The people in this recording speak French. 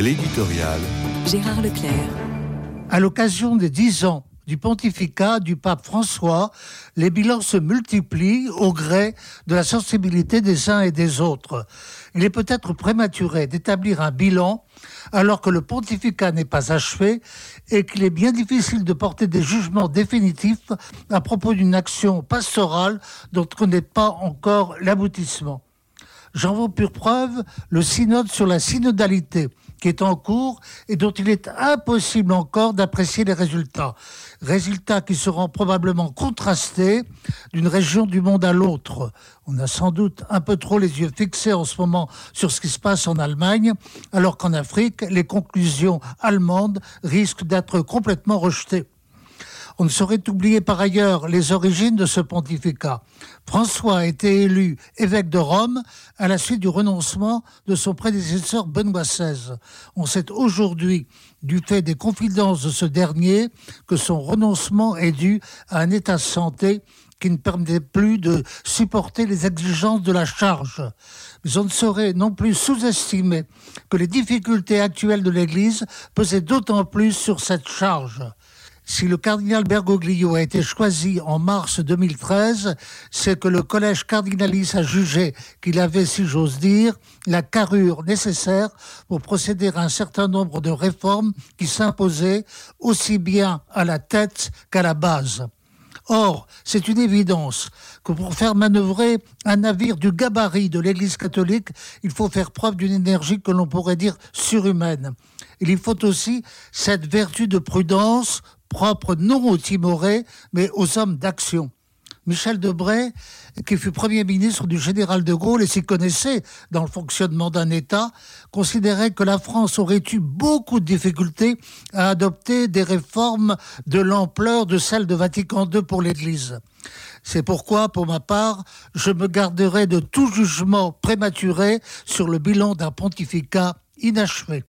L'éditorial. Gérard Leclerc. À l'occasion des dix ans du pontificat du pape François, les bilans se multiplient au gré de la sensibilité des uns et des autres. Il est peut-être prématuré d'établir un bilan alors que le pontificat n'est pas achevé et qu'il est bien difficile de porter des jugements définitifs à propos d'une action pastorale dont on n'est pas encore l'aboutissement. J'en veux pour preuve le synode sur la synodalité qui est en cours et dont il est impossible encore d'apprécier les résultats. Résultats qui seront probablement contrastés d'une région du monde à l'autre. On a sans doute un peu trop les yeux fixés en ce moment sur ce qui se passe en Allemagne, alors qu'en Afrique, les conclusions allemandes risquent d'être complètement rejetées. On ne saurait oublier par ailleurs les origines de ce pontificat. François a été élu évêque de Rome à la suite du renoncement de son prédécesseur Benoît XVI. On sait aujourd'hui, du fait des confidences de ce dernier, que son renoncement est dû à un état de santé qui ne permettait plus de supporter les exigences de la charge. Mais on ne saurait non plus sous-estimer que les difficultés actuelles de l'Église pesaient d'autant plus sur cette charge. Si le cardinal Bergoglio a été choisi en mars 2013, c'est que le collège cardinaliste a jugé qu'il avait, si j'ose dire, la carrure nécessaire pour procéder à un certain nombre de réformes qui s'imposaient aussi bien à la tête qu'à la base. Or, c'est une évidence que pour faire manœuvrer un navire du gabarit de l'Église catholique, il faut faire preuve d'une énergie que l'on pourrait dire surhumaine. Il faut aussi cette vertu de prudence propre non aux timorés, mais aux hommes d'action. Michel Debray, qui fut Premier ministre du général de Gaulle et s'y connaissait dans le fonctionnement d'un État, considérait que la France aurait eu beaucoup de difficultés à adopter des réformes de l'ampleur de celles de Vatican II pour l'Église. C'est pourquoi, pour ma part, je me garderai de tout jugement prématuré sur le bilan d'un pontificat inachevé.